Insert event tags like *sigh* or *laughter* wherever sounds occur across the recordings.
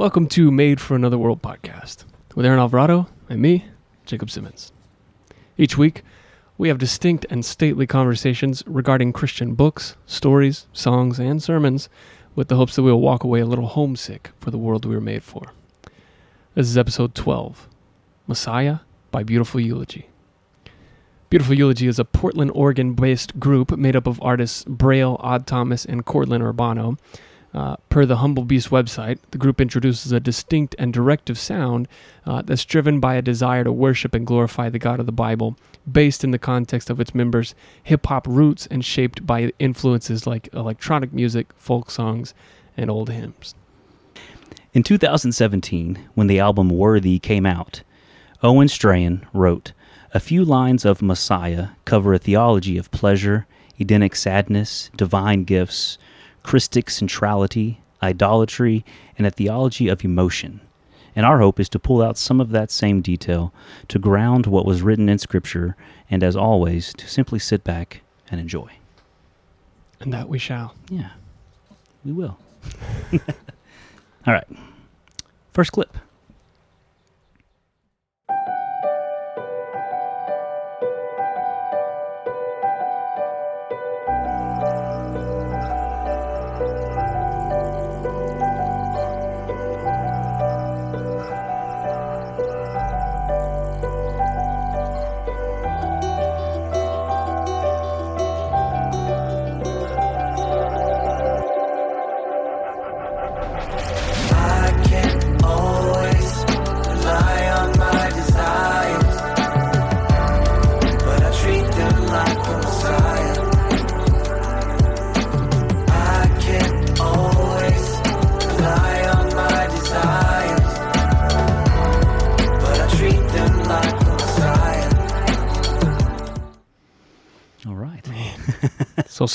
Welcome to Made for Another World podcast with Aaron Alvarado and me, Jacob Simmons. Each week, we have distinct and stately conversations regarding Christian books, stories, songs, and sermons with the hopes that we will walk away a little homesick for the world we were made for. This is episode 12 Messiah by Beautiful Eulogy. Beautiful Eulogy is a Portland, Oregon based group made up of artists Braille, Odd Thomas, and Courtland Urbano. Uh, per the Humble Beast website, the group introduces a distinct and directive sound uh, that's driven by a desire to worship and glorify the God of the Bible, based in the context of its members' hip hop roots and shaped by influences like electronic music, folk songs, and old hymns. In 2017, when the album Worthy came out, Owen Strachan wrote, A few lines of Messiah cover a theology of pleasure, Edenic sadness, divine gifts, Christic centrality, idolatry, and a theology of emotion. And our hope is to pull out some of that same detail to ground what was written in Scripture, and as always, to simply sit back and enjoy. And that we shall. Yeah, we will. *laughs* All right. First clip.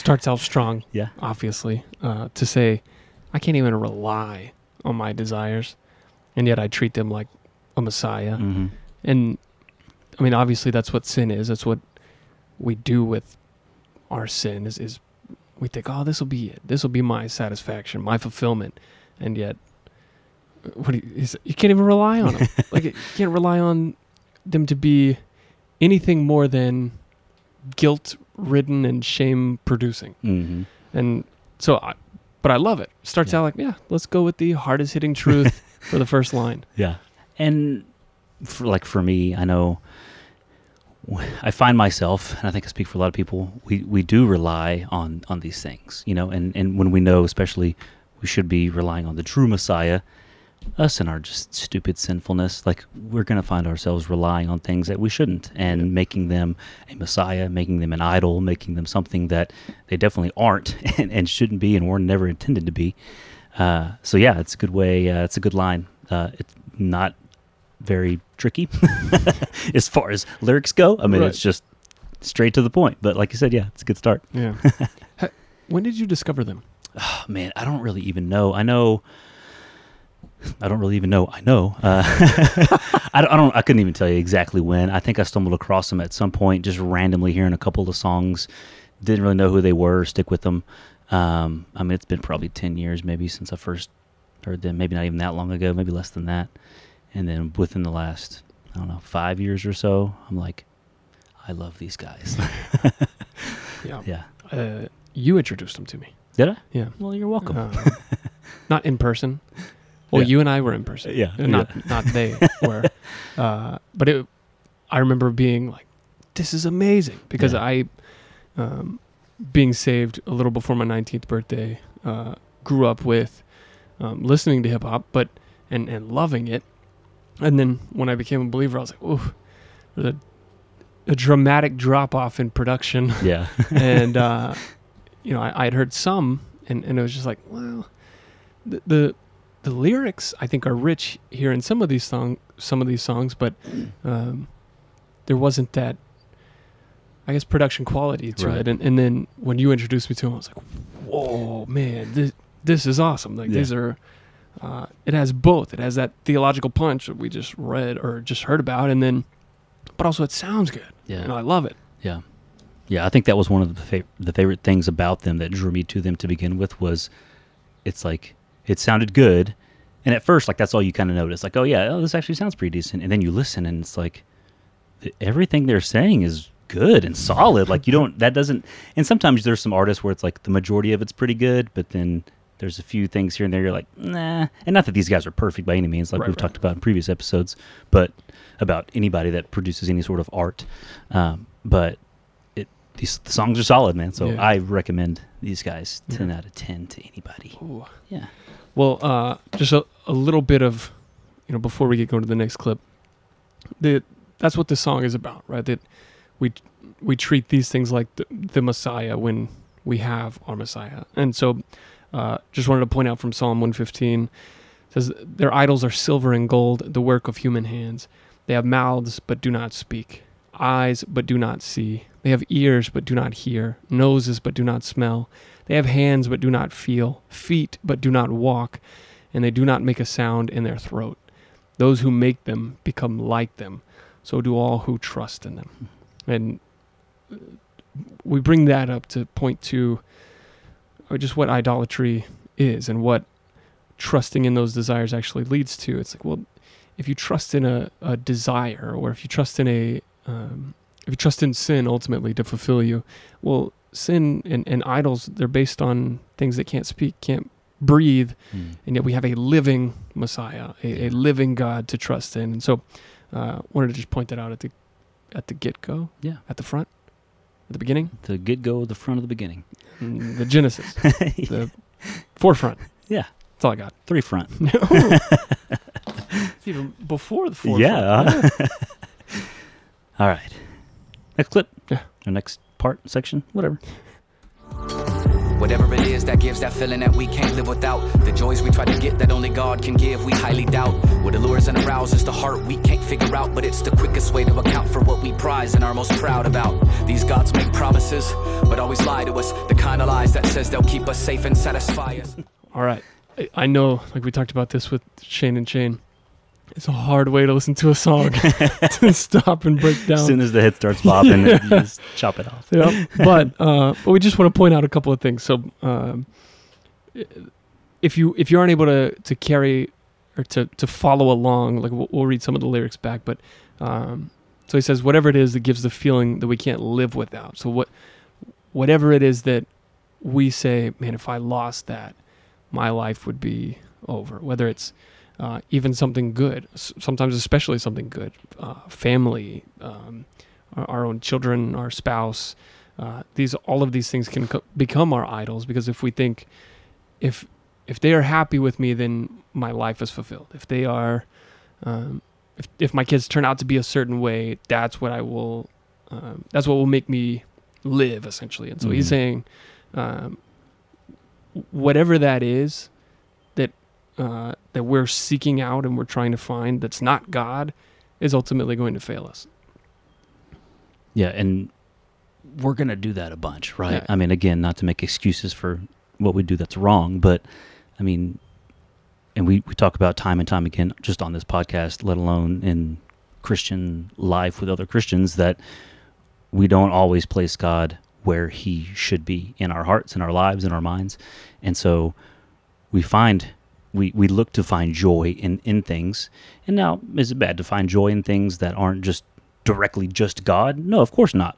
Starts out strong, Yeah. obviously, uh, to say, I can't even rely on my desires, and yet I treat them like a Messiah. hmm And I mean, obviously, that's what sin is. That's what we do with our sin. Is is we think, oh, this will be it. This will be my satisfaction, my fulfillment, and yet, what do you, is- you can't even rely on them. *laughs* like you can't rely on them to be anything more than guilt-ridden and shame-producing. hmm And so, I, but I love it. Starts Yeah. out like, yeah, let's go with the hardest hitting truth *laughs* for the first line. Yeah. And for, like for me, I know I find myself, and I think I speak for a lot of people, we, we do rely on, on these things, you know, and, and when we know, especially, we should be relying on the true Messiah, us and our just stupid sinfulness, like we're going to find ourselves relying on things that we shouldn't and making them a Messiah, making them an idol, making them something that they definitely aren't *laughs* and, and shouldn't be and were never intended to be. Uh, so yeah, it's a good way. Uh, it's a good line. Uh, it's not very tricky *laughs* as far as lyrics go. I mean, Right. it's just straight to the point. But like you said, yeah, it's a good start. Yeah. *laughs* When did you discover them? Oh, man, I don't really even know. I know. I don't really even know. I know. Uh, *laughs* I, don't, I don't. I couldn't even tell you exactly when. I think I stumbled across them at some point, just randomly hearing a couple of songs. Didn't really know who they were. Stick with them. Um, I mean, it's been probably ten years, maybe, since I first heard them. Maybe not even that long ago. Maybe less than that. And then within the last, I don't know, five years or so, I'm like, I love these guys. *laughs* Yeah. yeah. Uh, you introduced them to me. Did I? Yeah. Well, you're welcome. Um, not in person. *laughs* Well, Yeah. you and I were in person. Yeah, Uh, Not not they *laughs* were. Uh, but it, I remember being like, "This is amazing," because Yeah. I, um, being saved a little before my 19th birthday, uh, grew up with um, listening to hip hop, but and and loving it. And then when I became a believer, I was like, "Ooh, the a dramatic drop off in production." yeah. *laughs* *laughs* and uh, you know, I, I had heard some, and, and it was just like, well, the, the the lyrics I think are rich here in some of these song some of these songs, but um, there wasn't that, I guess, production quality to Right. it. And and then when you introduced me to them, I was like, whoa, man, this this is awesome. Like Yeah. these are. Uh, it has both. It has that theological punch that we just read or just heard about, and then, but also it sounds good, Yeah. and I love it. Yeah, yeah. I think that was one of the the favorite things about them that drew me to them to begin with was, it's like it sounded good, And at first, like that's all you kind of notice. Like, oh yeah, oh, this actually sounds pretty decent. And then you listen, and it's like everything they're saying is good and solid. Like you don't that doesn't. And sometimes there's some artists where it's like the majority of it's pretty good, but then there's a few things here and there you're like, nah. And not that these guys are perfect by any means, like Right, we've right. talked about in previous episodes, but about anybody that produces any sort of art. Um, but it these the songs are solid, man. So Yeah. I recommend these guys Yeah. ten out of ten to anybody. Ooh. Yeah. Well, uh, just a, a little bit of, you know, before we get going to the next clip, the that's what the song is about, right? That we we treat these things like the, the Messiah when we have our Messiah, and so uh, just wanted to point out from Psalm 115 says their idols are silver and gold, the work of human hands. They have mouths but do not speak, eyes but do not see. They have ears but do not hear, noses but do not smell. They have hands but do not feel, feet but do not walk, and they do not make a sound in their throat. Those who make them become like them, so do all who trust in them. And uh, we bring that up to point to just what idolatry is and what trusting in those desires actually leads to. It's like, well, if you trust in a, a desire or if you trust in a um, if you trust in sin ultimately to fulfill you well sin and, and idols they're based on things that can't speak can't breathe Mm. and yet we have a living messiah a, a living god to trust in and so uh, wanted to just point that out at the at the get-go Yeah. at the front at the beginning The get go the front of the beginning. mm, the genesis *laughs* the forefront Yeah. that's all i got Three front. it's *laughs* *laughs* even before the forefront Yeah. All right. Next clip. Yeah. Or next part, section, whatever. Whatever it is that gives that feeling that we can't live without. The joys we try to get that only God can give, we highly doubt. What allures and arouses the heart we can't figure out, but it's the quickest way to account for what we prize and are most proud about. These gods make promises, but always lie to us. The kind of lies that says they'll keep us safe and satisfy us. *laughs* All right. I, I know, like we talked about this with Shane and Shane. It's a hard way to listen to a song *laughs* to stop and break down. As soon as the head starts bobbing, *laughs* you just chop it off. yeah, but uh, but we just want to point out a couple of things. So, um, if you if you aren't able to to carry or to to follow along, like we'll, we'll read some of the lyrics back. But um, so he says, whatever it is that gives the feeling that we can't live without. So what whatever it is that we say, man, if I lost that, my life would be over. Whether it's uh, even something good, sometimes especially something good, uh, family, um, our, our own children, our spouse. Uh, these all of these things can co- become our idols because if we think, if if they are happy with me, then my life is fulfilled. If they are, um, if if my kids turn out to be a certain way, that's what I will. Um, that's what will make me live essentially. And so he's Mhm. saying, um, whatever that is, uh, that we're seeking out and we're trying to find, that's not God, is ultimately going to fail us. Yeah, and we're going to do that a bunch, right? Yeah. I mean, again, not to make excuses for what we do that's wrong, but I mean, and we, we talk about time and time again, just on this podcast, let alone in Christian life with other Christians, that we don't always place God where he should be in our hearts, in our lives, in our minds. And so we find we, we look to find joy in, in things. And now, is it bad to find joy in things that aren't just directly just God? No, of course not.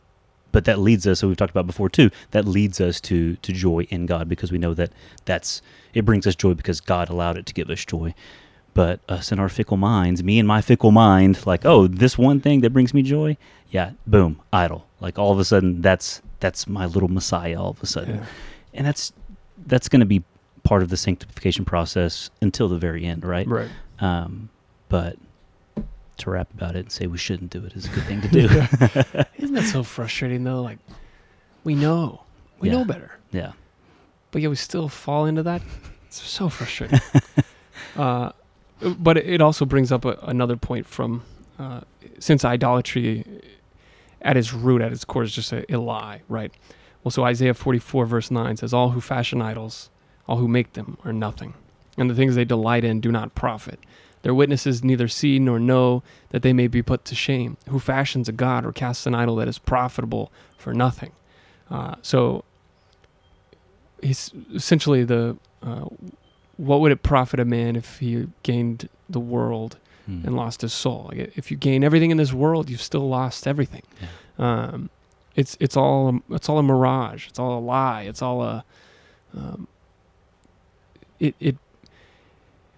But that leads us, so we've talked about before too, that leads us to, to joy in God because we know that that's, it brings us joy because God allowed it to give us joy. But us in our fickle minds, me and my fickle mind, like, oh, this one thing that brings me joy, yeah, boom, idol. Like all of a sudden, that's that's my little Messiah. All of a sudden, Yeah. and that's that's going to be part of the sanctification process until the very end, right? Right. Um, but to rap about it and say we shouldn't do it is a good thing to do. *laughs* Isn't that so frustrating though? Like we know, we Yeah. know better, yeah, but yet we still fall into that. It's so frustrating. *laughs* uh, but it also brings up a, another point from uh, since idolatry at its root, at its core, is just a, a lie, right? Well, so Isaiah 44 verse 9 says, "All who fashion idols, all who make them, are nothing, and the things they delight in do not profit." Their witnesses neither see nor know that they may be put to shame. Who fashions a god or casts an idol that is profitable for nothing? Uh, so, he's essentially the uh, what would it profit a man if he gained the world Mm. and lost his soul? Like, if you gain everything in this world, you've still lost everything. Um, it's it's all it's all a mirage. It's all a lie. It's all a um, it it.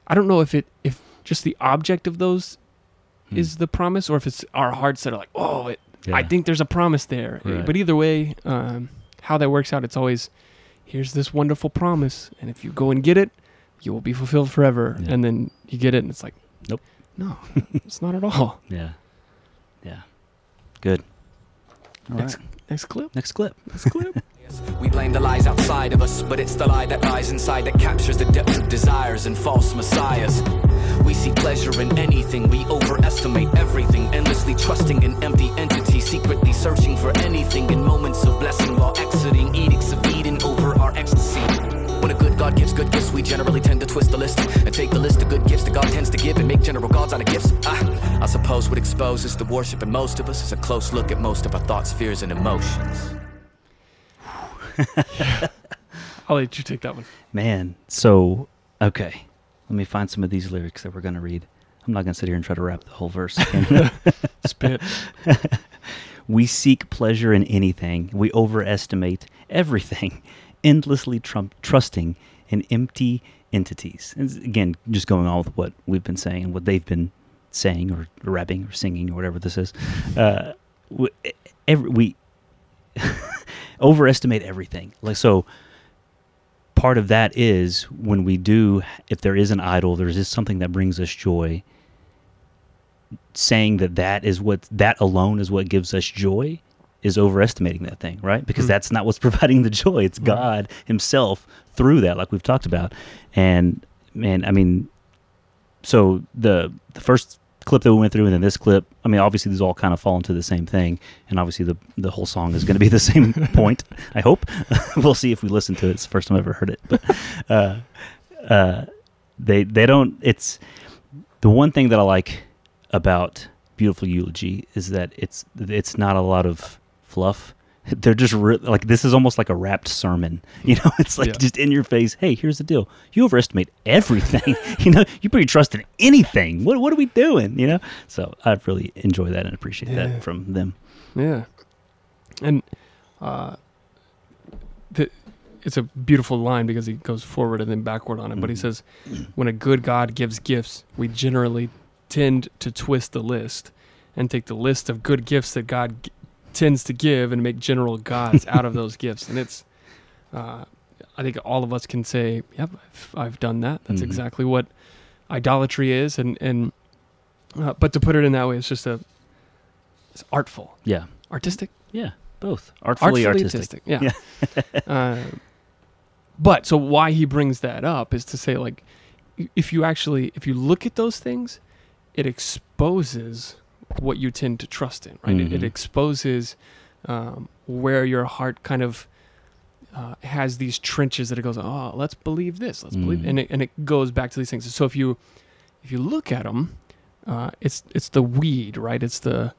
I don't know if it if just the object of those Hmm. is the promise or if it's our hearts that are like, oh, it, I think there's a promise there. Right. But either way, um, how that works out, it's always here's this wonderful promise, and if you go and get it, you will be fulfilled forever. Yeah. And then you get it, and it's like, Nope. no, it's not at all. *laughs* Yeah. Yeah. Good. All right. Next, next clip. Next clip. Next clip. *laughs* We blame the lies outside of us, but it's the lie that lies inside that captures the depth of desires and false messiahs. We see pleasure in anything, we overestimate everything, endlessly trusting an empty entity, secretly searching for anything in moments of blessing while exiting edicts of Eden over our ecstasy. When a good God gives good gifts, we generally tend to twist the list and take the list of good gifts that God tends to give and make general gods out of gifts. Ah, I suppose what exposes the worship in most of us is a close look at most of our thoughts, fears, and emotions. *laughs* I'll let you take that one. Man, so okay. Let me find some of these lyrics that we're gonna read. I'm not gonna sit here and try to rap the whole verse. *laughs* Spit. *laughs* we seek pleasure in anything. We overestimate everything, endlessly trump- trusting in empty entities. And again, just going on with what we've been saying and what they've been saying or rapping or singing or whatever this is. Uh, we, every, we overestimate everything. Like so. Part of that is when we do, if there is an idol, there is just something that brings us joy. Saying that that is what that alone is what gives us joy is overestimating that thing, right? Because Hmm. that's not what's *laughs* providing the joy. It's. God Himself through that, like we've talked about. And man, I mean, so the the first clip that we went through, and then this clip. I mean, obviously these all kind of fall into the same thing, and obviously the the whole song is going to be the same *laughs* point. I hope. *laughs* we'll see if we listen to it. It's the first time I've ever heard it, but *laughs* uh, uh, they they don't. It's the one thing that I like about Beautiful Eulogy is that it's it's not a lot of fluff. They're just re- like this is almost like a rapped sermon. *laughs* You know, it's like Yeah. just in your face. Hey, here's the deal. You overestimate everything. *laughs* you know, you put your trust in anything. What what are we doing? You know. So I really enjoy that and appreciate Yeah. that from them. Yeah, and uh, the, it's a beautiful line because he goes forward and then backward on it. But he Mhm. says, "When a good God gives gifts, we generally tend to twist the list and take the list of good gifts that God tends to give and make general gods out of those gifts." And it's, *laughs* uh, I think all of us can say, "Yep, I've, I've done that. That's Mhm. exactly what idolatry is." And and uh, but to put it in that way, it's just a it's artful, Yeah. artistic Yeah. Both artfully, artistic. Yeah. *laughs* uh, but so why he brings that up is to say like, if you actually if you look at those things, it exposes what you tend to trust in, right? It, it Mhm. exposes um, where your heart kind of uh, has these trenches that it goes, oh, let's believe this, let's believe, Mm. and it, and it goes back to these things. So if you if you look at them, uh, it's it's the weed, right? It's the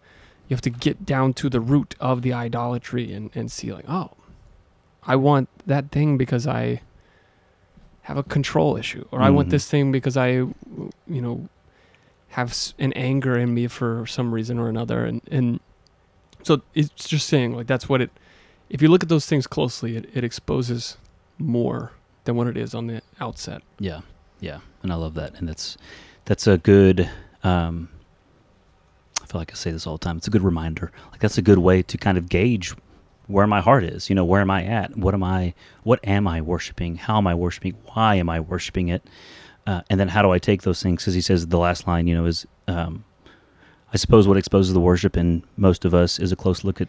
you have to get down to the root of the idolatry and, and see like oh i want that thing because i have a control issue or i want Mhm. this thing because i you know have an anger in me for some reason or another and and so it's just saying like that's what it if you look at those things closely it, it exposes more than what it is on the outset Yeah, yeah, and I love that, and that's that's a good. Um, I feel like I say this all the time. It's a good reminder. Like that's a good way to kind of gauge where my heart is. You know, where am I at? What am I? What am I worshiping? How am I worshiping? Why am I worshiping it? Uh, and then how do I take those things? Because he says the last line, you know, is um, I suppose what exposes the worship in most of us is a close look at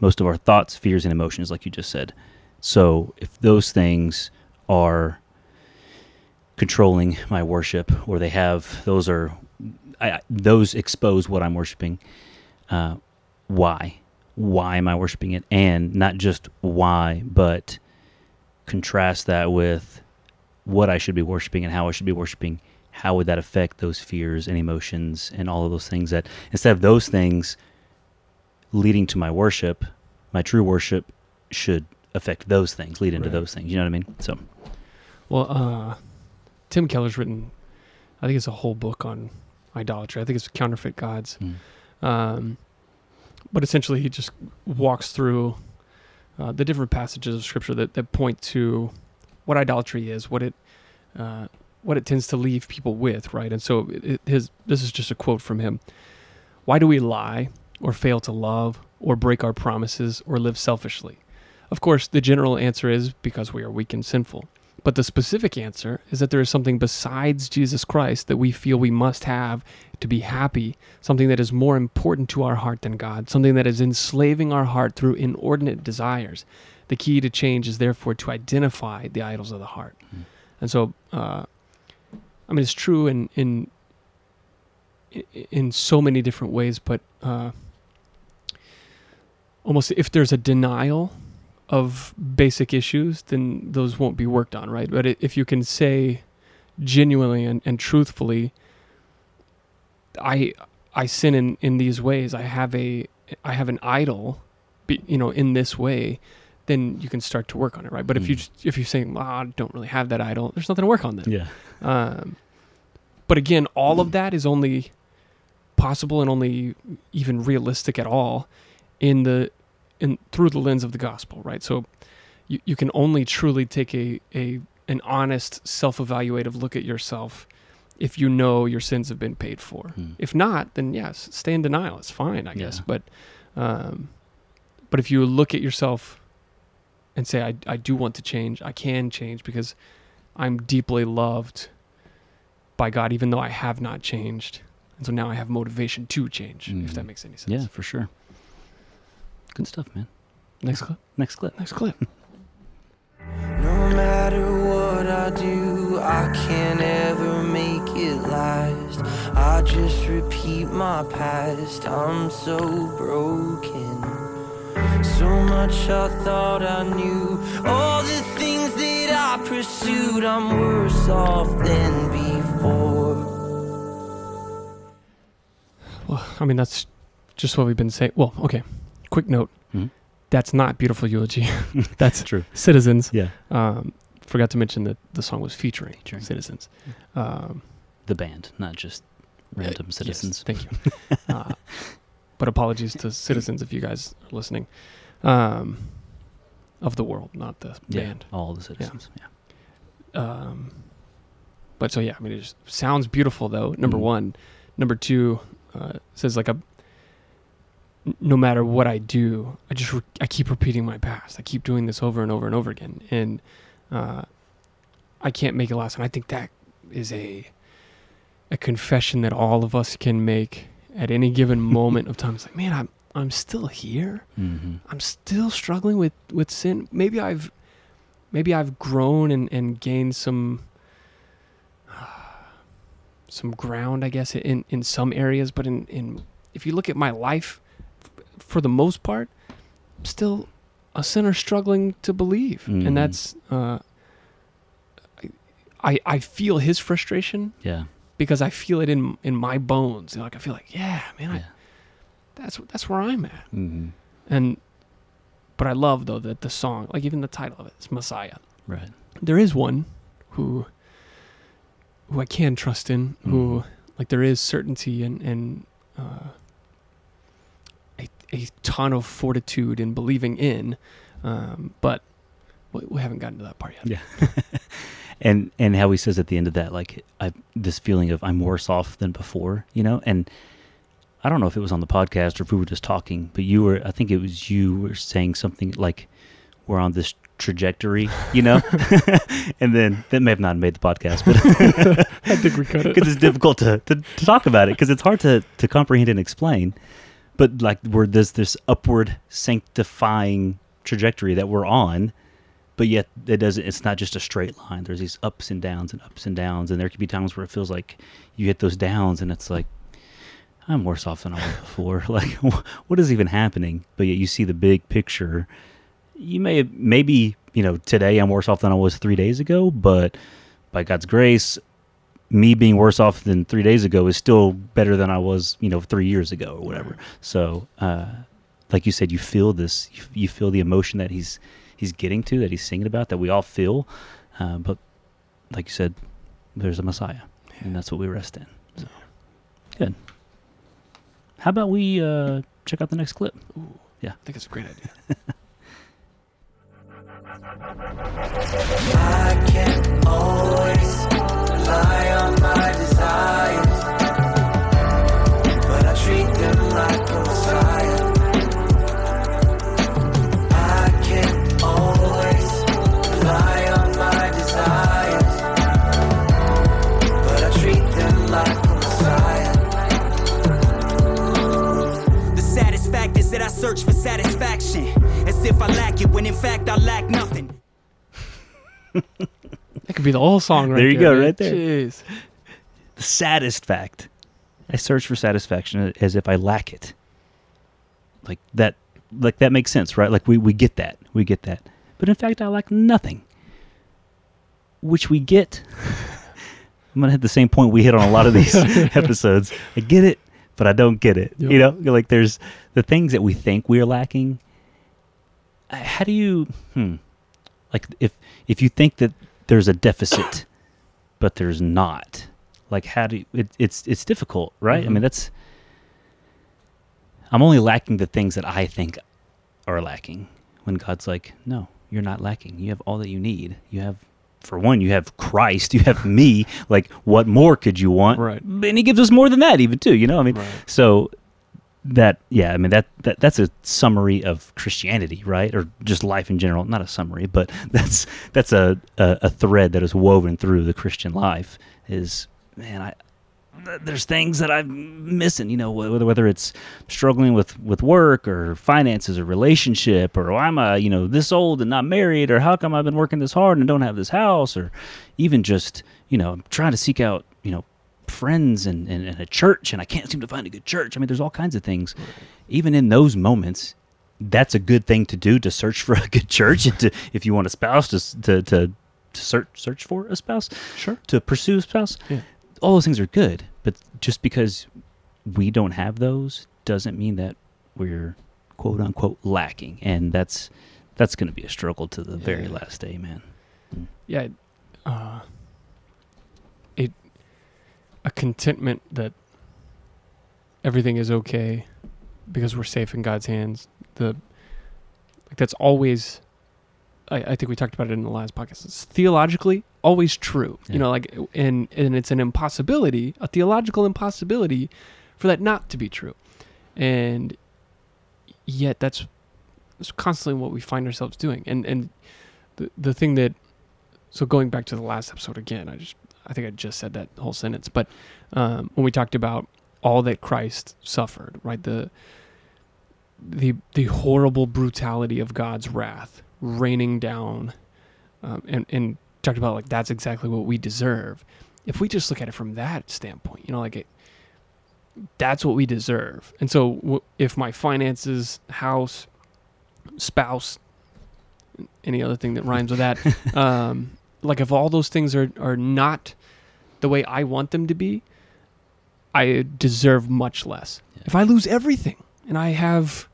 most of our thoughts, fears, and emotions, like you just said. So if those things are controlling my worship, or they have those are I, those expose what I'm worshiping. Uh, why? Why am I worshiping it? And not just why, but contrast that with what I should be worshiping and how I should be worshiping. How would that affect those fears and emotions and all of those things that instead of those things leading to my worship, my true worship should affect those things, lead into Right. those things. You know what I mean? So well uh Tim Keller's written, I think it's a whole book on idolatry. I think it's counterfeit gods. Mm. Um, but essentially, he just walks through uh, the different passages of scripture that, that point to what idolatry is, what it uh, what it tends to leave people with, right? And so, it, it- his this is just a quote from him. Why do we lie, or fail to love, or break our promises, or live selfishly? Of course, the general answer is because we are weak and sinful. But the specific answer is that there is something besides Jesus Christ that we feel we must have to be happy, something that is more important to our heart than God, something that is enslaving our heart through inordinate desires. The key to change is therefore to identify the idols of the heart. Mm. And so, uh, I mean, it's true in in in so many different ways, but uh, almost if there's a denial of basic issues, then those won't be worked on, right? But if you can say genuinely and, and truthfully, I I sin in, in these ways. I have a I have an idol, you know, in this way. Then you can start to work on it, right? But if you Mm. just, if you say, well, I don't really have that idol, there's nothing to work on then. Yeah. Um, but again, all of that is only possible and only even realistic at all in the in through the lens of the gospel, right? So you, you can only truly take a, a an honest, self-evaluative look at yourself if you know your sins have been paid for. Mm. If not, then yes, stay in denial. It's fine, I guess. Yeah. But um, but if you look at yourself and say, I, I do want to change, I can change because I'm deeply loved by God, even though I have not changed. And so now I have motivation to change, if that Mhm. makes any sense. Yeah, for sure. Good stuff, man. Next clip. Next clip. Next clip. *laughs* No matter what I do, I can't ever make it last. I just repeat my past. I'm so broken. So much I thought I knew. All the things that I pursued, I'm worse off than before. Well, I mean, that's just what we've been saying. Well, okay. Quick note. Mhm. That's not beautiful eulogy. *laughs* *laughs* that's True. citizens. Yeah. Um, forgot to mention that the song was featuring, Featuring. citizens. Um, The band, not just random Uh, yes, citizens. thank you. *laughs* uh, but apologies to citizens if you guys are listening. Um, of the world, not the yeah. band. All the citizens. Yeah. Um, but so yeah, I mean, it just sounds beautiful though. Number Mhm. one, number two uh, says like a. No matter what I do, I just re- I keep repeating my past. I keep doing this over and over and over again, and uh, I can't make it last. And I think that is a a confession that all of us can make at any given *laughs* moment of time. It's like, man, I'm I'm still here. Mm-hmm. I'm still struggling with with sin. Maybe I've maybe I've grown and and gained some *sighs* some ground, I guess, in in some areas, but in in if you look at my life f- for the most part, I'm still a sinner struggling to believe. Mhm. And that's uh I I feel his frustration Yeah. because I feel it in in my bones. Like I feel like, yeah, man, I, Yeah. That's that's where I'm at. Mm-hmm. And but I love though that the song, like even the title of it, is Messiah. Right. There is one who who I can trust in, who Mhm. like there is certainty and and uh, a a ton of fortitude in believing in, um, but we, we haven't gotten to that part yet. Yeah. *laughs* and and how he says at the end of that, like I this feeling of I'm worse off than before, you know, and I don't know if it was on the podcast or if we were just talking, but you were I think it was you were saying something like we're on this trajectory, you know? *laughs* and then that may have not made the podcast, but *laughs* I think we cut it. because it's difficult to, to, to talk about it because it's hard to, to comprehend and explain. But like we're this this upward sanctifying trajectory that we're on, but yet it doesn't. It's not just a straight line. There's these ups and downs and ups and downs, and there could be times where it feels like you hit those downs, and it's like I'm worse off than I was before. *laughs* like what is even happening? But yet you see the big picture. You may maybe you know today I'm worse off than I was three days ago, but by God's grace, me being worse off than three days ago is still better than I was, you know, three years ago or whatever. So, uh, like you said, you feel this, you, feel the emotion that he's he's getting to, that he's singing about, that we all feel. Uh, but like you said, there's a Messiah, and that's what we rest in. So, good. How about we uh, check out the next clip? Ooh, Yeah. I think it's a great idea. *laughs* I can always rely on my desires, search for satisfaction. As if I lack it, when in fact I lack nothing. *laughs* That could be the whole song right There there. you go, man. right there. Jeez. The saddest fact. I search for satisfaction as if I lack it. Like that like that makes sense, right? Like we, we get that. We get that. But in fact I lack nothing. Which we get. *laughs* I'm gonna hit the same point we hit on a lot of these *laughs* episodes. I get it, but I don't get it. Yep. You know, like there's the things that we think we're lacking. Uh, How do you hmm like if if you think that there's a deficit *coughs* but there's not like how do you, it, it's it's difficult right i Mhm. mean that's i'm only lacking the things that i think are lacking when god's like no you're not lacking you have all that you need you have for one you have christ you have me *laughs* like what more could you want Right. and he gives us more than that even too you know i mean Right. so that yeah i mean that, that that's a summary of christianity right or just life in general not a summary but *laughs* that's that's a, a a thread that is woven through the christian life is man i there's things that i'm missing you know whether whether it's struggling with with work or finances or relationship or oh, i'm a you know this old and not married or how come i've been working this hard and don't have this house or even just you know trying to seek out you know friends and, and, and a church and I can't seem to find a good church. I mean, there's all kinds of things. Even in those moments, that's a good thing to do to search for *laughs* a good church and to if you want a spouse to to to, to search search for a spouse, Sure. to pursue a spouse. Yeah. All those things are good, but just because we don't have those doesn't mean that we're quote unquote lacking, and that's that's going to be a struggle to the very last day, man. yeah, uh, it a contentment that everything is okay because we're safe in God's hands. The like that's always, I, I think we talked about it in the last podcast. It's theologically always true. Yeah. You know, like and and it's an impossibility, a theological impossibility, for that not to be true, and yet that's that's constantly what we find ourselves doing. And and the the thing that so going back to the last episode again, I just I think I just said that whole sentence, but um, when we talked about all that Christ suffered, right? The the the horrible brutality of God's wrath raining down, um, and and talked about like that's exactly what we deserve. If we just look at it from that standpoint, you know, like it, that's what we deserve. And so, w- if my finances, house, spouse, any other thing that rhymes with that, *laughs* um, like if all those things are are not the way I want them to be, I deserve much less. Yeah. If I lose everything and I have,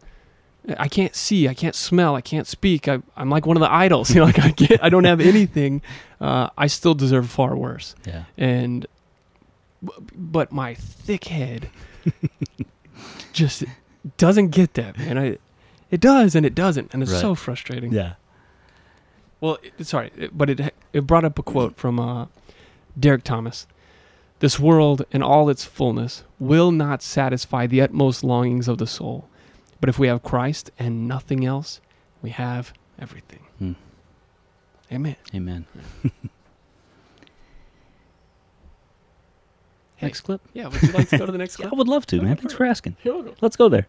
I can't see, I can't smell, I can't speak. I, I'm like one of the idols. *laughs* You know, like I get, I don't have anything. Uh, I still deserve far worse. Yeah. And, but my thick head *laughs* just doesn't get that, man. I, it does and it doesn't, and it's Right. so frustrating. Yeah. Well, it, sorry, it, but it it brought up a quote from uh, Derek Thomas. This world and all its fullness will not satisfy the utmost longings of the soul, but if we have Christ and nothing else, we have everything. Hmm. Amen. Amen. *laughs* Hey. Next clip. Yeah, would you like to go to the next *laughs* Yeah, I would love to, man. Thanks for asking. Here we go. Let's go there.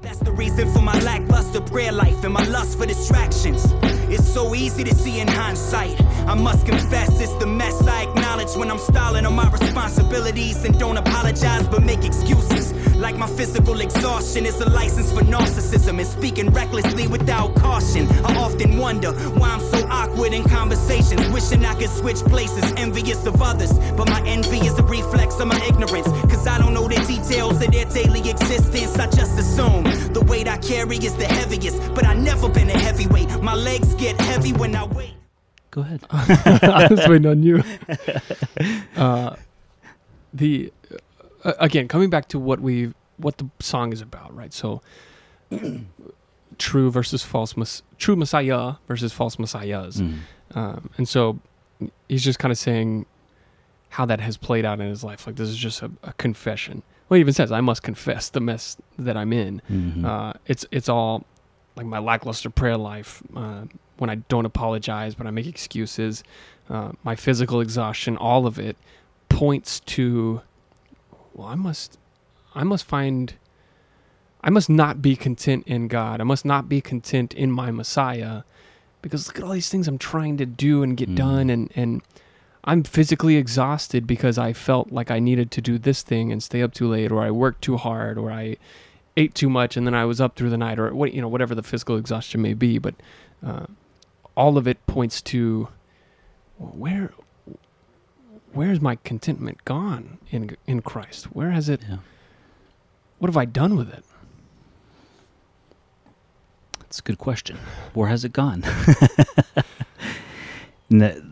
That's the reason for my lackluster prayer life and my lust for distractions. It's so easy to see in hindsight. I must confess, it's the mess I acknowledge when I'm stalling on my responsibilities and don't apologize but make excuses. Like my physical exhaustion is a license for narcissism and speaking recklessly without caution. I often wonder why I'm so awkward in conversations, wishing I could switch places, envious of others. But my envy is a reflex of my ignorance, cause I don't know the details of their daily existence. I just assume I carry is the heaviest, but I never been a heavyweight. My legs get heavy when I wait. Go ahead. I was waiting on you. Uh, the uh, again coming back to what we what the song is about, right? So *clears throat* true versus false, mes- true messiah versus false messiahs, Mm. um, and so he's just kind of saying how that has played out in his life. Like this is just a, a confession. Well, he even says, "I must confess the mess that I'm in." Mhm. Uh, it's it's all like my lackluster prayer life uh, when I don't apologize, but I make excuses. Uh, my physical exhaustion, all of it points to, well, I must, I must find, I must not be content in God. I must not be content in my Messiah, because look at all these things I'm trying to do and get Mm. done, and and I'm physically exhausted because I felt like I needed to do this thing and stay up too late, or I worked too hard, or I ate too much and then I was up through the night, or what you know, whatever the physical exhaustion may be. But uh, all of it points to where where's my contentment gone in in Christ? Where has it? Yeah. What have I done with it? That's a good question. Where has it gone? *laughs* And that-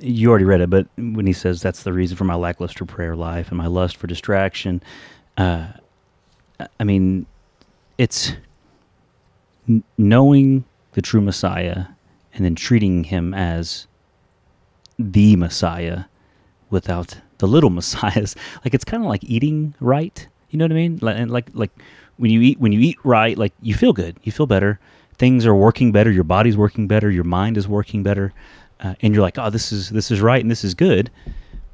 you already read it, but when he says that's the reason for my lackluster prayer life and my lust for distraction, uh, I mean, it's knowing the true Messiah and then treating him as the Messiah without the little *laughs* messiahs. Like it's kind of like eating right. You know what I mean? Like, like like when you eat when you eat right, like you feel good, you feel better. Things are working better. Your body's working better. Your mind is working better, uh, and you're like, oh, this is this is right and this is good.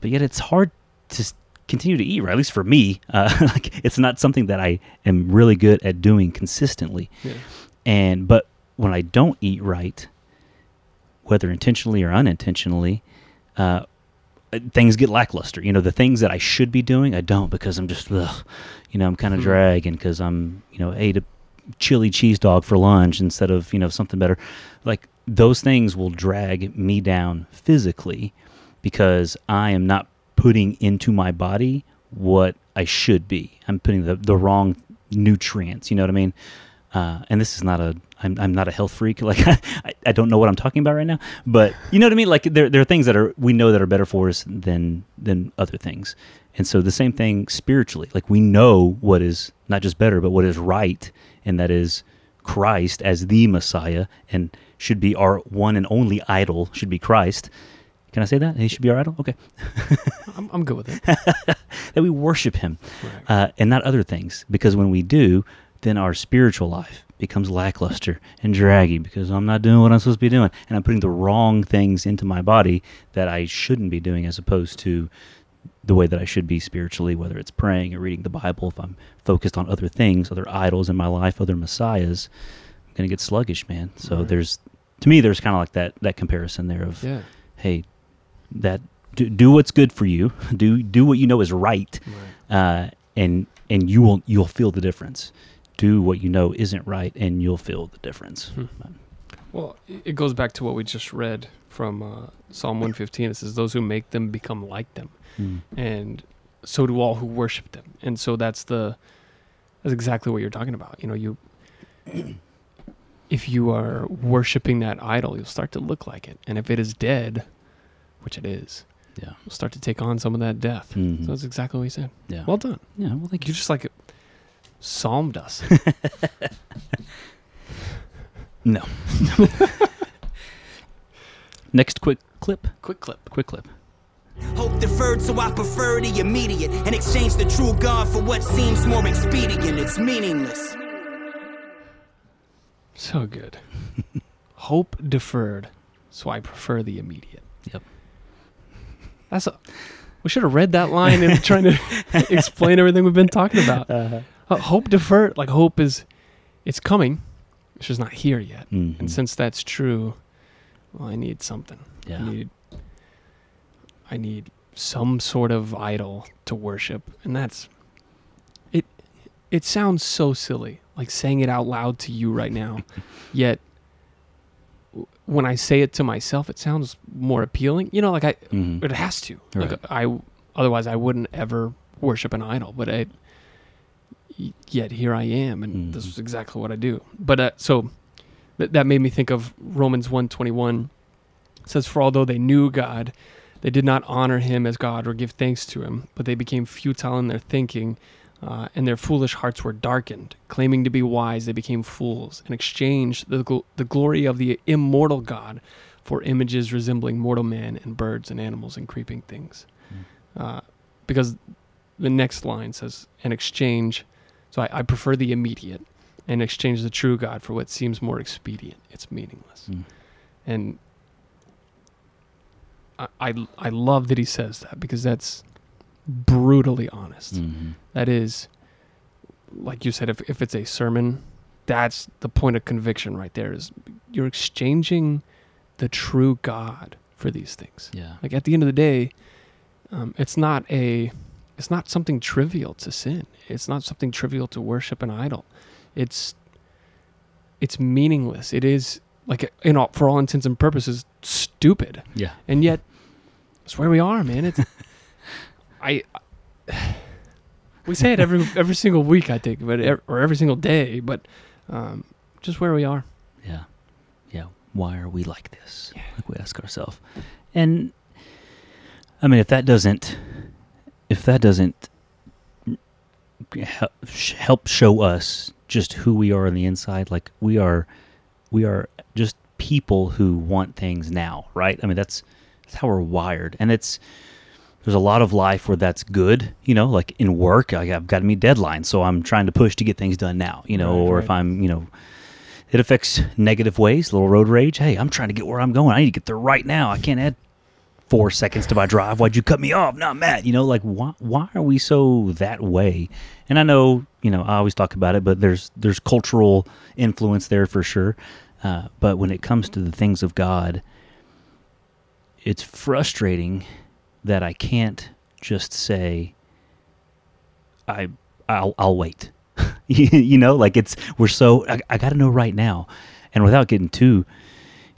But yet it's hard to continue to eat right. At least for me, *laughs* uh, like it's not something that I am really good at doing consistently. Yeah. And but when I don't eat right, whether intentionally or unintentionally, uh, things get lackluster. You know, the things that I should be doing, I don't because I'm just, ugh, you know, I'm kind of Mhm. dragging because I'm, you know, ate a chili cheese dog for lunch instead of, you know, something better. Like those things will drag me down physically because I am not putting into my body what I should be. I'm putting the, the wrong nutrients. You know what I mean? Uh, and this is not a I'm, I'm not a health freak *laughs* like I, I don't know what I'm talking about right now but you know what I mean like there, there are things that are we know that are better for us than than other things and so the same thing spiritually like we know what is not just better but what is right and that is Christ as the Messiah and should be our one and only idol should be Christ can I say that he should be our idol okay *laughs* I'm, I'm good with it. *laughs* that we worship him Right. uh, and not other things. Because when we do, then our spiritual life becomes lackluster and draggy because I'm not doing what I'm supposed to be doing. And I'm putting the wrong things into my body that I shouldn't be doing as opposed to the way that I should be spiritually, whether it's praying or reading the Bible. If I'm focused on other things, other idols in my life, other messiahs, I'm going to get sluggish, man. So Right. there's, to me, there's kind of like that, that comparison there of, yeah. hey, that do, do what's good for you, *laughs* do do what you know is right, Right. uh, and and you will you'll feel the difference. Do what you know isn't right, and you'll feel the difference. Hmm. Well, it goes back to what we just read from uh, Psalm 115. It says, "Those who make them become like them." Mm. and so do all who worship them. And so that's the that's exactly what you're talking about. You know, you if you are worshiping that idol, you'll start to look like it. And if it is dead, which it is, Yeah. you'll start to take on some of that death. Mhm. So that's exactly what he said. Yeah. Well done. yeah. Well, thank You you. just like psalmed us. *laughs* No. *laughs* Next, quick clip. Quick clip. Quick clip. Hope deferred, so I prefer the immediate and exchange the true God for what seems more expedient. It's meaningless. So good. *laughs* Hope deferred. So I prefer the immediate. Yep. That's a, we should have read that line and trying to *laughs* explain everything we've been talking about. Uh, hope deferred, like hope is, it's coming. It's just not here yet. Mhm. And since that's true, well, I need something. Yeah. I need, I need some sort of idol to worship, and that's, it. It sounds so silly, like saying it out loud to you right now, *laughs* yet. When I say it to myself, it sounds more appealing. You know, like I, Mhm. it has to. Right. Like I, otherwise I wouldn't ever worship an idol. But I, yet here I am, and this Mhm. is exactly what I do. But uh, so th- that made me think of Romans one twenty one. Says, For although they knew God, they did not honor him as God or give thanks to him, but they became futile in their thinking, uh, and their foolish hearts were darkened. Claiming to be wise, they became fools and exchanged the, gl- the glory of the immortal God for images resembling mortal man and birds and animals and creeping things. Uh, because the next line says, and exchange. So I, I prefer the immediate and exchange the true God for what seems more expedient. It's meaningless. Mm. And I, I, I love that he says that because that's brutally honest. Mhm. That is, like you said, if, if it's a sermon, that's the point of conviction right there is you're exchanging the true God for these things. Yeah. Like at the end of the day, um, it's not a, it's not something trivial to sin. It's not something trivial to worship an idol. It's, it's meaningless. It is like you know, for all intents and purposes, stupid. Yeah. And yet, it's where we are, man. It's, *laughs* I, we say it every every single week, I think, but ev- or every single day, but um, just where we are. Yeah. Yeah. Why are we like this? Like we ask ourselves. And I mean, if that doesn't, if that doesn't hel- help show us just who we are on the inside, like we are, we are just people who want things now, right? I mean, that's, that's how we're wired. And it's, there's a lot of life where that's good, you know, like in work, I- I've got to meet deadlines. So I'm trying to push to get things done now, you know, Right, or if. I'm, you know, it affects negative ways, little road rage. Hey, I'm trying to get where I'm going. I need to get there right now. I can't add four seconds to my drive. Why'd you cut me off? Not mad. You know, like why why are we so that way? And I know, you know, I always talk about it, but there's there's cultural influence there for sure. Uh, but when it comes to the things of God, it's frustrating that I can't just say I I'll I'll wait. *laughs* you, know, like it's we're so I, I got to know right now, and without getting too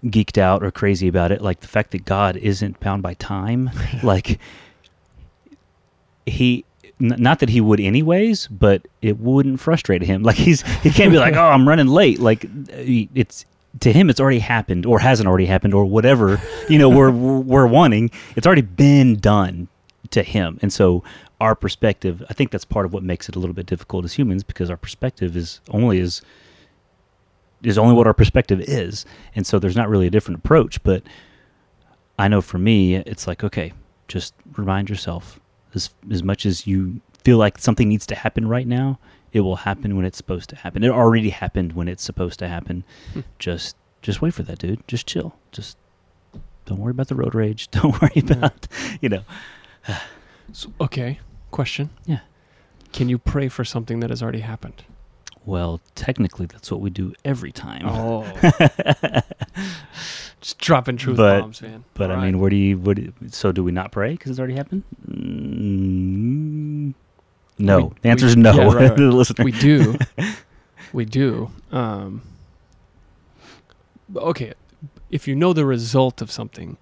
geeked out or crazy about it, like the fact that God isn't bound by time, *laughs* like he. Not that he would anyways, but it wouldn't frustrate him. Like he's he can't be like, *laughs* oh, I'm running late. Like it's to him, it's already happened or hasn't already happened or whatever. You know, we're we're wanting. It's already been done to him, and so our perspective. I think that's part of what makes it a little bit difficult as humans because our perspective is only as is only what our perspective is, and so there's not really a different approach. But I know for me, it's like okay, just remind yourself as as much as you feel like something needs to happen right now, it will happen when it's supposed to happen. It already happened when it's supposed to happen. Hmm. just just wait for that, dude. Just chill. Just don't worry about the road rage. *laughs* Don't worry Yeah. about you know. *sighs* So, okay, question. Yeah. Can you pray for something that has already happened? Well, technically, that's what we do every time. Oh. *laughs* Just dropping truth But- bombs, man. But I All mean, right. where do you? What? so do we not pray because it's already happened? Mm, no. We- the answer is no. yeah, right, *laughs* right. We do, *laughs* we do. Um, okay, if you know the result of something,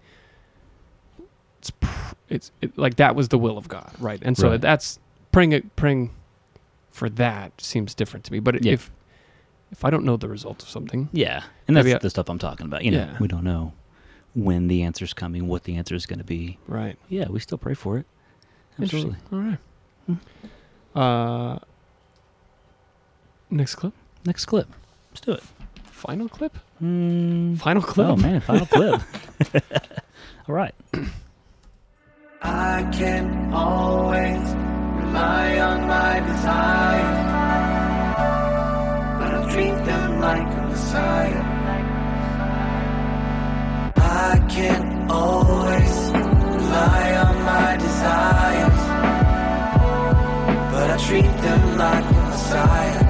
it's pr- it's it, like that was the will of God, right? And so Right. that's praying it, praying for that seems different to me. But Yeah. if if I don't know the result of something, Yeah, and that's I- the stuff I'm talking about. You know, Yeah. we don't know when the answer's coming, what the answer is going to be. right? Yeah, we still pray for it. Absolutely. All right. Uh, next clip. Next clip. Let's do it. Final clip. Mm. Final clip. Oh man, final clip. *laughs* All right. I can always rely on my desires, but I treat them like a messiah. I can always rely on my desires, but I treat them like a messiah.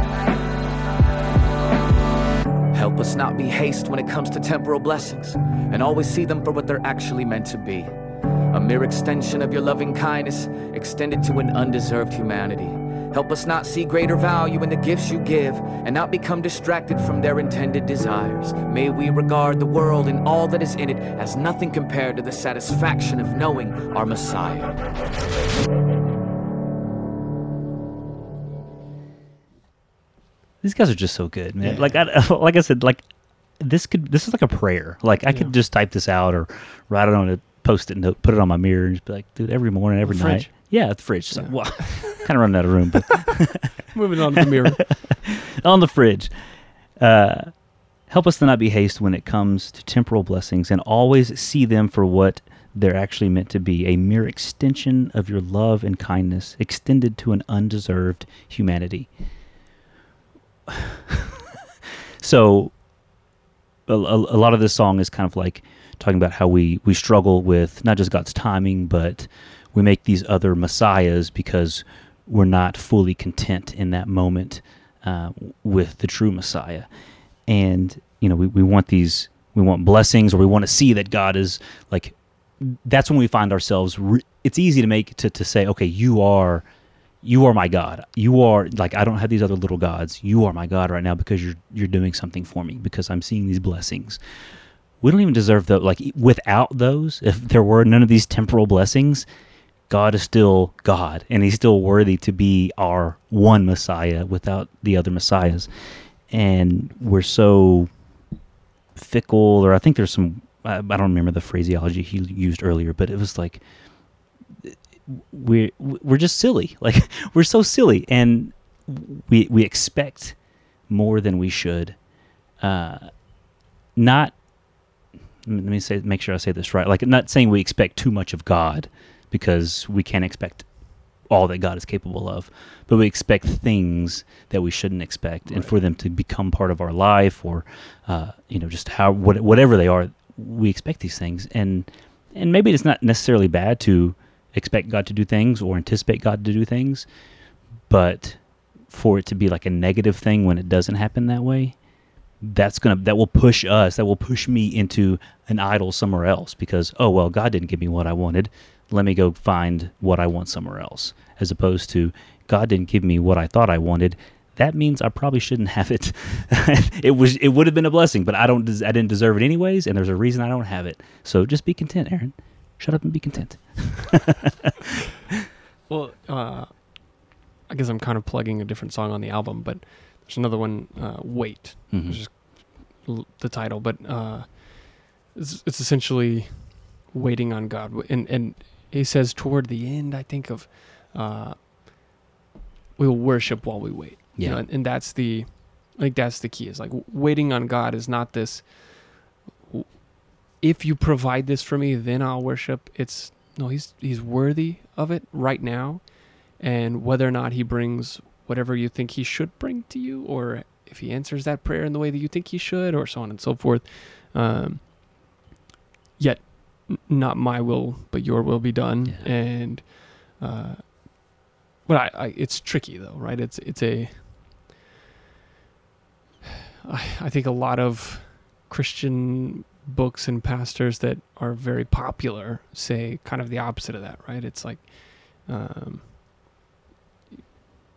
Help us not be haste when it comes to temporal blessings, and always see them for what they're actually meant to be. A mere extension of your loving kindness extended to an undeserved humanity. Help us not see greater value in the gifts you give and not become distracted from their intended desires. May we regard the world and all that is in it as nothing compared to the satisfaction of knowing our Messiah. These guys are just so good, man. Yeah. Like I, *laughs* like I said, like this could this is like a prayer. Like I Yeah. could just type this out or write it on a post-it note, put it on my mirror, and just be like, dude, every morning, every night. fridge. Yeah, the fridge. So, Yeah. well, *laughs* kind of running out of room, but *laughs* Moving on to the mirror. on the fridge. Uh, help us to not be haste when it comes to temporal blessings, and always see them for what they're actually meant to be—a mere extension of your love and kindness, extended to an undeserved humanity. *laughs* so, a, a, lot of this song is kind of like talking about how we we struggle with not just God's timing, but we make these other messiahs because we're not fully content in that moment uh, with the true Messiah. And you know, we, we want these, we want blessings, or we want to see that God is like. That's when we find ourselves. Re- it's easy to make to to say, okay, you are, you are my God. You are like I don't have these other little gods. You are my God right now because you're you're doing something for me because I'm seeing these blessings. We don't even deserve the like without those. If there were none of these temporal blessings, God is still God, and He's still worthy to be our one Messiah without the other Messiahs. And we're so fickle, or I think there's some, I, I don't remember the phraseology he used earlier, but it was like, we're, we're just silly. *laughs* Like, we're so silly, and we, we expect more than we should. Uh, not, let me say, make sure I say this right. Like, not saying we expect too much of God because we can't expect all that God is capable of, but we expect things that we shouldn't expect, and for them to become part of our life, or uh, you know, just how what, whatever they are, we expect these things, and and maybe it's not necessarily bad to expect God to do things or anticipate God to do things, but for it to be like a negative thing when it doesn't happen that way, that's gonna that will push us, that will push me into an idol somewhere else because oh well, God didn't give me what I wanted let me go find what I want somewhere else, as opposed to God didn't give me what I thought I wanted. That means I probably shouldn't have it. *laughs* it was it would have been a blessing, but I don't I didn't deserve it anyways, and there's a reason I don't have it. So just be content, Aaron. Shut up and be content. *laughs* *laughs* Well, uh, I guess I'm kind of plugging a different song on the album, but there's another one, uh, "Wait," Mhm. which is l- the title, but uh, it's, it's essentially waiting on God, and and he says toward the end, I think of, uh, we'll worship while we wait. You Yeah. know, and, and that's the, think that's the key. Is like waiting on God is not this. If you provide this for me, then I'll worship. It's no, he's he's worthy of it right now, and whether or not he brings whatever you think he should bring to you, or if he answers that prayer in the way that you think he should, or so on and so forth. Um, yet, n- not my will, but your will be done. Yeah. And, uh, but I, I, it's tricky though, right? It's it's a. *sighs* I, I think a lot of Christian books and pastors that are very popular say kind of the opposite of that, right? It's like, um,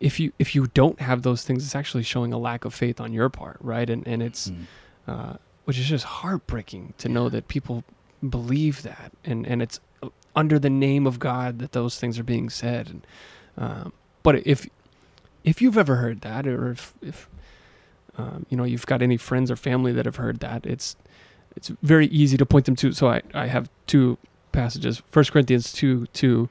if you if you don't have those things, it's actually showing a lack of faith on your part, right? And and it's Mm. uh, which is just heartbreaking to know that people believe that, and and it's under the name of God that those things are being said. And um, but if if you've ever heard that, or if if um, you know you've got any friends or family that have heard that, it's it's very easy to point them to. So I I have two passages. First Corinthians two two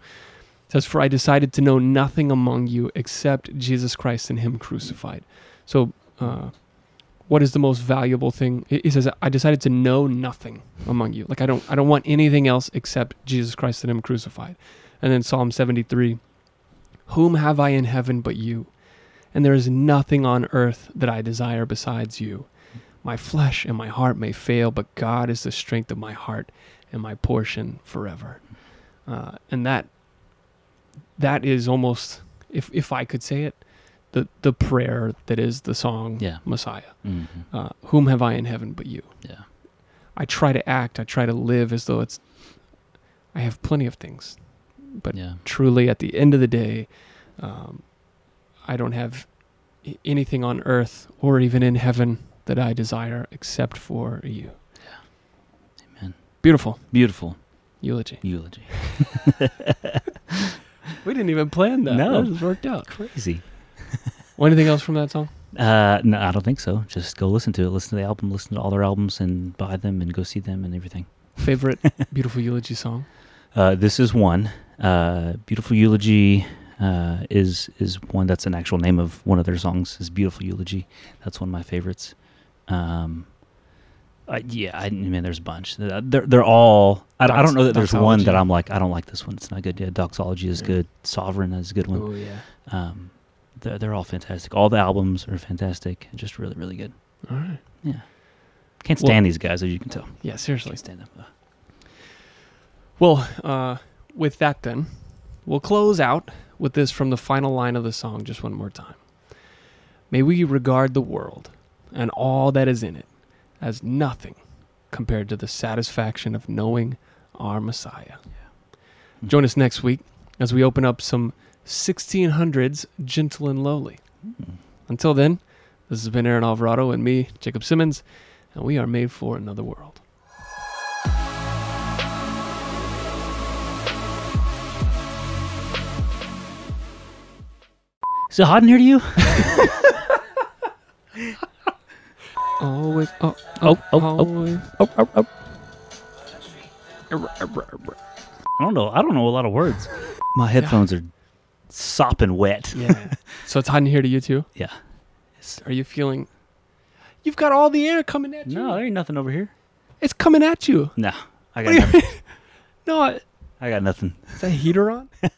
says, "For I decided to know nothing among you except Jesus Christ and Him crucified." So. Uh, what is the most valuable thing? He says, "I decided to know nothing among you. Like I don't, I don't want anything else except Jesus Christ and Him crucified." And then Psalm seventy-three, "Whom have I in heaven but you? And there is nothing on earth that I desire besides you. My flesh and my heart may fail, but God is the strength of my heart and my portion forever." Uh, and that, that is almost, if if I could say it, the the prayer that is the song Yeah. Messiah Mhm. uh, whom have I in heaven but you? Yeah. I try to act, I try to live as though it's, I have plenty of things. But yeah. truly, at the end of the day, um, I don't have anything on earth or even in heaven that I desire except for you. Amen. Beautiful Beautiful eulogy. eulogy. *laughs* *laughs* We didn't even plan that. No. That just worked out. Crazy. Well, anything else from that song? Uh, no, I don't think so. Just go listen to it. Listen to the album. Listen to all their albums and buy them and go see them and everything. Favorite *laughs* Beautiful Eulogy song? Uh, this is one. Uh, Beautiful Eulogy uh, is is one that's an actual name of one of their songs. Is Beautiful Eulogy. That's one of my favorites. Um, uh, yeah, I mean, there's a bunch. Uh, They're they're all. I, don't- I don't know that there's one that I'm like I don't like this one. It's not good. Yeah, Doxology is Yeah. good. Sovereign is a good one. Oh yeah. Um, they're, they're all fantastic. All the albums are fantastic. Just really really good. All right. Yeah. Can't Well- stand these guys as you can tell. Yeah, seriously. Can't stand them. Uh, Well, uh, with that, then, we'll close out with this from the final line of the song just one more time. May we regard the world and all that is in it as nothing compared to the satisfaction of knowing our Messiah. Mm. Join us next week as we open up some 1600s gentle and lowly. mm. Until then, this has been Aaron Alvarado and me, Jacob Simmons, and we are made for another world. Is it hot in here to you? *laughs* Always, oh, Oh, oh, oh. Oh, oh, oh. I don't know. I don't know a lot of words. My headphones are sopping wet. Yeah. so it's hot in here to you too. *laughs* Yeah. It's, Are you feeling? You've got all the air coming at you. no, there ain't nothing over here. it's coming at you. *laughs* No, I got nothing. No, I got nothing. is that heater on? *laughs*